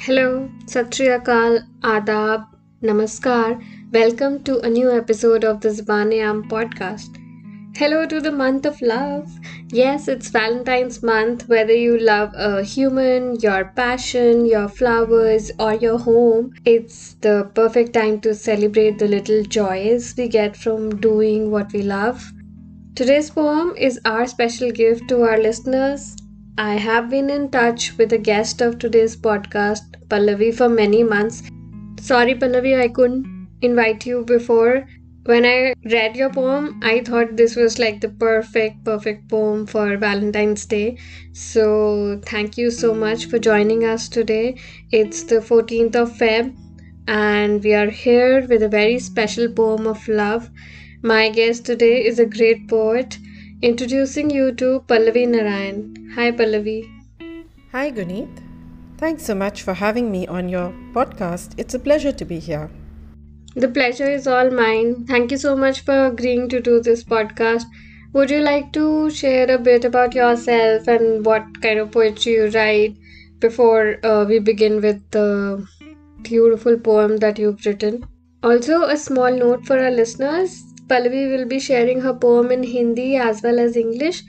Hello, Sat Shri Akal, Adab, Namaskar. Welcome to a new episode of the Zabaan-e-aam podcast. Hello to the month of love. Yes, it's Valentine's month. Whether you love a human, your passion, your flowers, or your home, it's the perfect time to celebrate the little joys we get from doing what we love. Today's poem is our special gift to our listeners I have been in touch with a guest of today's podcast, Pallavi, for many months. Sorry, Pallavi, I couldn't invite you before. When I read your poem, I thought this was like the perfect, perfect poem for Valentine's Day. So, thank you so much for joining us today. It's the 14th of Feb, and we are here with a very special poem of love. My guest today is a great poet Introducing you to Pallavi Narayan. Hi, Pallavi. Hi, Guneet. Thanks so much for having me on your podcast. It's a pleasure to be here. The pleasure is all mine. Thank you so much for agreeing to do this podcast. Would you like to share a bit about yourself and what kind of poetry you write before uh, we begin with the beautiful poem that you've written? Also, a small note for our listeners Pallavi will be sharing her poem in Hindi as well as English.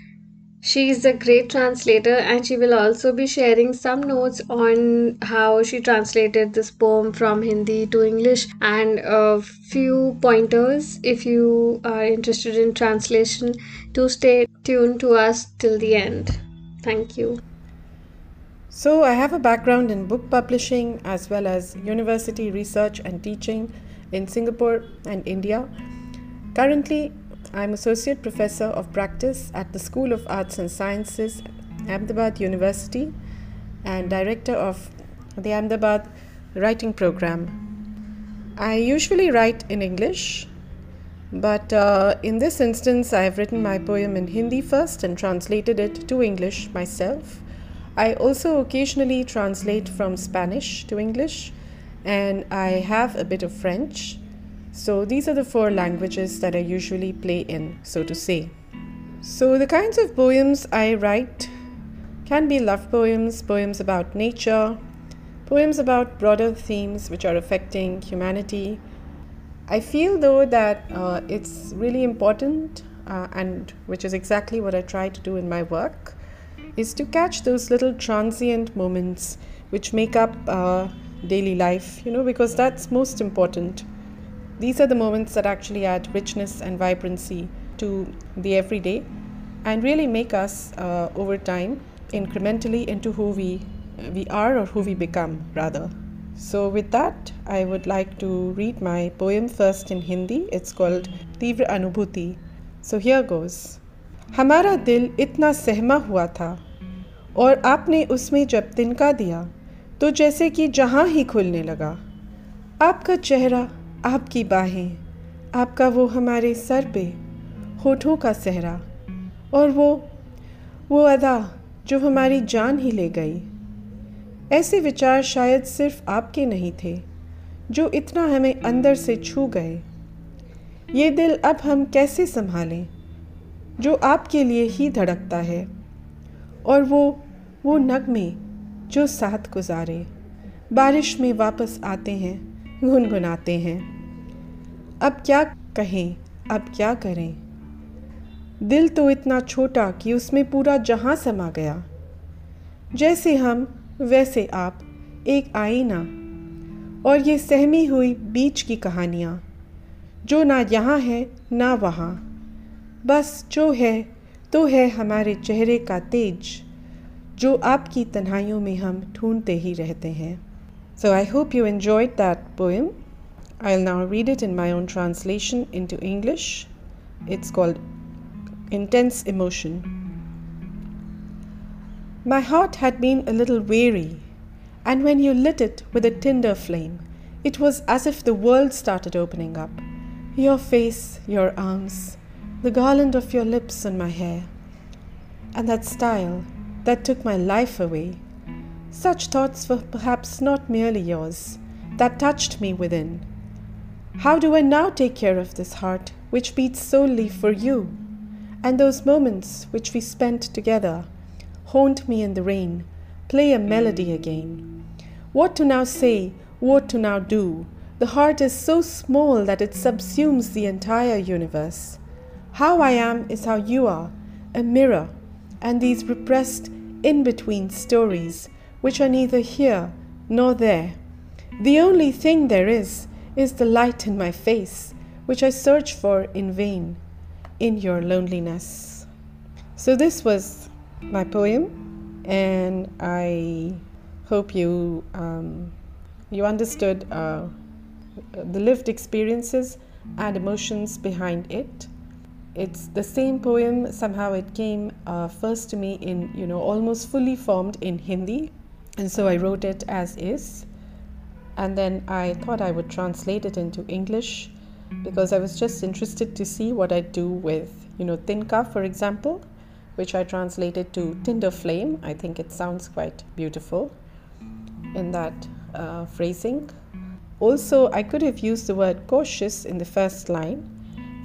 She is a great translator and she will also be sharing some notes on how she translated this poem from Hindi to English and a few pointers if you are interested in translation to stay tuned to us till the end. Thank you. So, I have a background in book publishing as well as university research and teaching in Singapore and India. Currently, I'm Associate Professor of Practice at the School of Arts and Sciences, Ahmedabad University, and Director of the Ahmedabad Writing Program. I usually write in English, but uh, in this instance, I have written my poem in Hindi first and translated it to English myself. I also occasionally translate from Spanish to English, and I have a bit of French so these are the four languages that I usually play in, so to say. So the kinds of poems I write can be love poems, poems about nature, poems about broader themes which are affecting humanity. I feel though that uh, it's really important, uh, and which is exactly what I try to do in my work, is to catch those little transient moments which make up uh, daily life, you know, because that's most important. These are the moments that actually add richness and vibrancy to the everyday and really make us uh, over time incrementally into who we we are or who we become rather so with that i would like to read my poem first in hindi it's called तीव्र अनुभूति so here goes हमारा दिल इतना सहमा हुआ था और आपने उसमें जब तिनका दिया तो जैसे कि जहाँ ही खुलने लगा आपका चेहरा आपकी बाहें, आपका वो हमारे सर पे, होठों का सहरा, और वो वो अदा जो हमारी जान ही ले गई। ऐसे विचार शायद सिर्फ़ आपके नहीं थे, जो इतना हमें अंदर से छू गए। ये दिल अब हम कैसे संभालें, जो आपके लिए ही धड़कता है, और वो वो नगमे जो साथ गुजारे। बारिश में वापस आते हैं गुनगुनाते हैं। अब क्या कहें, अब क्या करें? दिल तो इतना छोटा कि उसमें पूरा जहाँ समा गया। जैसे हम, वैसे आप, एक आईना। और ये सहमी हुई बीच की कहानियाँ। जो ना यहाँ है, ना वहाँ। बस जो है तो है हमारे चेहरे का तेज, जो आपकी तन्हाइयों में हम ढूंढते ही रहते हैं। So I hope you enjoyed that poem. I'll now read it in my own translation into English. It's called Intense Emotion. My heart had been a little weary, and when you lit it with a tinder flame, it was as if the world started opening up. Your face, your arms, the garland of your lips on my hair, and that style that took my life away such thoughts were perhaps not merely yours, that touched me within. How do I now take care of this heart which beats solely for you? And those moments which we spent together haunt me in the rain, play a melody again. What to now say? What to now do? The heart is so small that it subsumes the entire universe. How I am is how you are, a mirror, and these repressed in between stories, which are neither here nor there. The only thing there is, is the light in my face, which I search for in vain in your loneliness. So, this was my poem, and I hope you, um, you understood uh, the lived experiences and emotions behind it it's the same poem somehow it came uh, first to me in you know almost fully formed in hindi and so i wrote it as is and then i thought i would translate it into english because i was just interested to see what i'd do with you know tinka for example which i translated to tinder flame i think it sounds quite beautiful in that uh, phrasing also i could have used the word cautious in the first line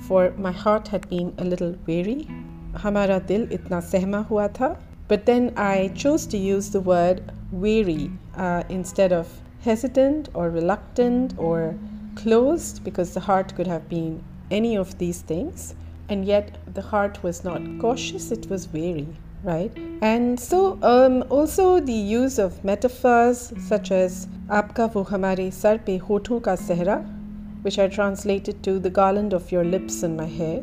for my heart had been a little weary. Hamara dil itna sehma hua tha. But then I chose to use the word weary uh, instead of hesitant or reluctant or closed because the heart could have been any of these things. And yet the heart was not cautious, it was weary, right? And so, um, also the use of metaphors such as Aapka wo hamare sar pe ka sehra which I translated to the garland of your lips and my hair,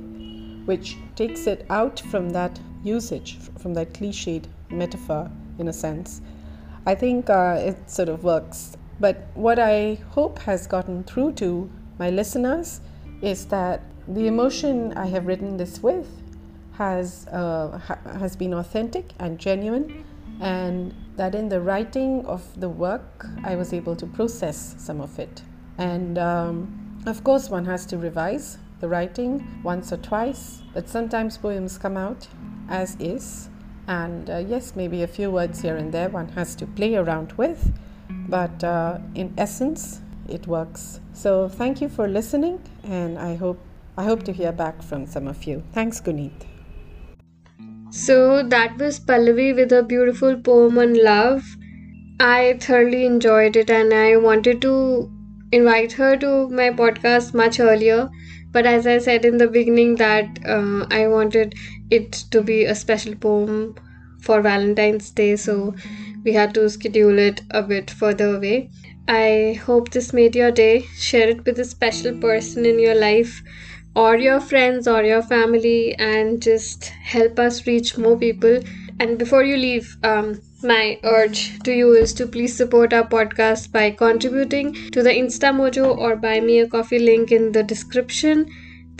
which takes it out from that usage, from that cliched metaphor, in a sense. I think uh, it sort of works. But what I hope has gotten through to my listeners is that the emotion I have written this with has uh, ha- has been authentic and genuine, and that in the writing of the work I was able to process some of it. And um, of course, one has to revise the writing once or twice, but sometimes poems come out as is. And uh, yes, maybe a few words here and there one has to play around with, but uh, in essence, it works. So thank you for listening, and I hope I hope to hear back from some of you. Thanks, Guneet. So that was Pallavi with a beautiful poem on love. I thoroughly enjoyed it and I wanted to invite her to my podcast much earlier but as i said in the beginning that uh, i wanted it to be a special poem for valentine's day so we had to schedule it a bit further away. I hope this made your day. Share it with a special person in your life or your friends or your family and just help us reach more people. And before you leave um, my urge to you is to please support our podcast by contributing to the Instamojo or buy me a coffee link in the description.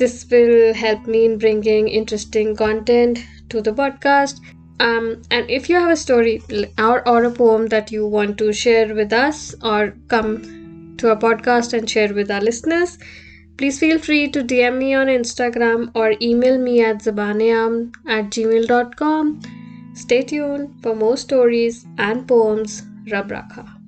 This will help me in bringing interesting content to the podcast. Um, and if you have a story or, or a poem that you want to share with us or come to a podcast and share with our listeners, please feel free to DM me on Instagram or email me at zabaaneaam at gmail.com. Stay tuned for more stories and poems. Rab Rakha.